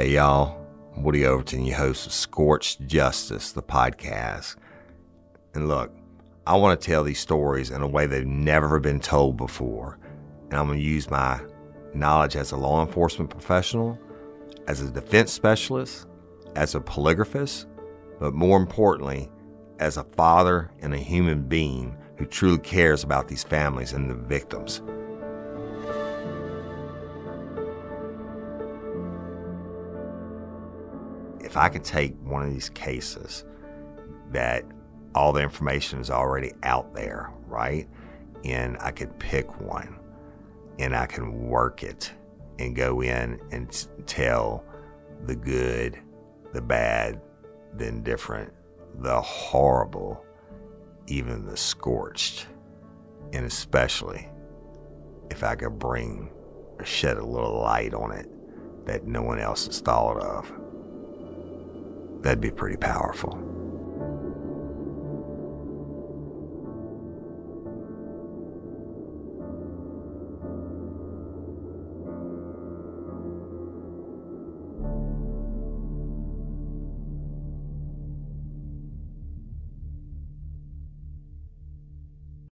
Hey, y'all. Woody Overton, your host of Scorched Justice, the podcast. And look, I want to tell these stories in a way they've never been told before. And I'm going to use my knowledge as a law enforcement professional, as a defense specialist, as a polygraphist, but more importantly, as a father and a human being who truly cares about these families and the victims. If I could take one of these cases that all the information is already out there, right? And I could pick one and I can work it and go in and tell the good, the bad, the indifferent, the horrible, even the scorched. And especially if I could bring or shed a little light on it that no one else has thought of. That'd be pretty powerful.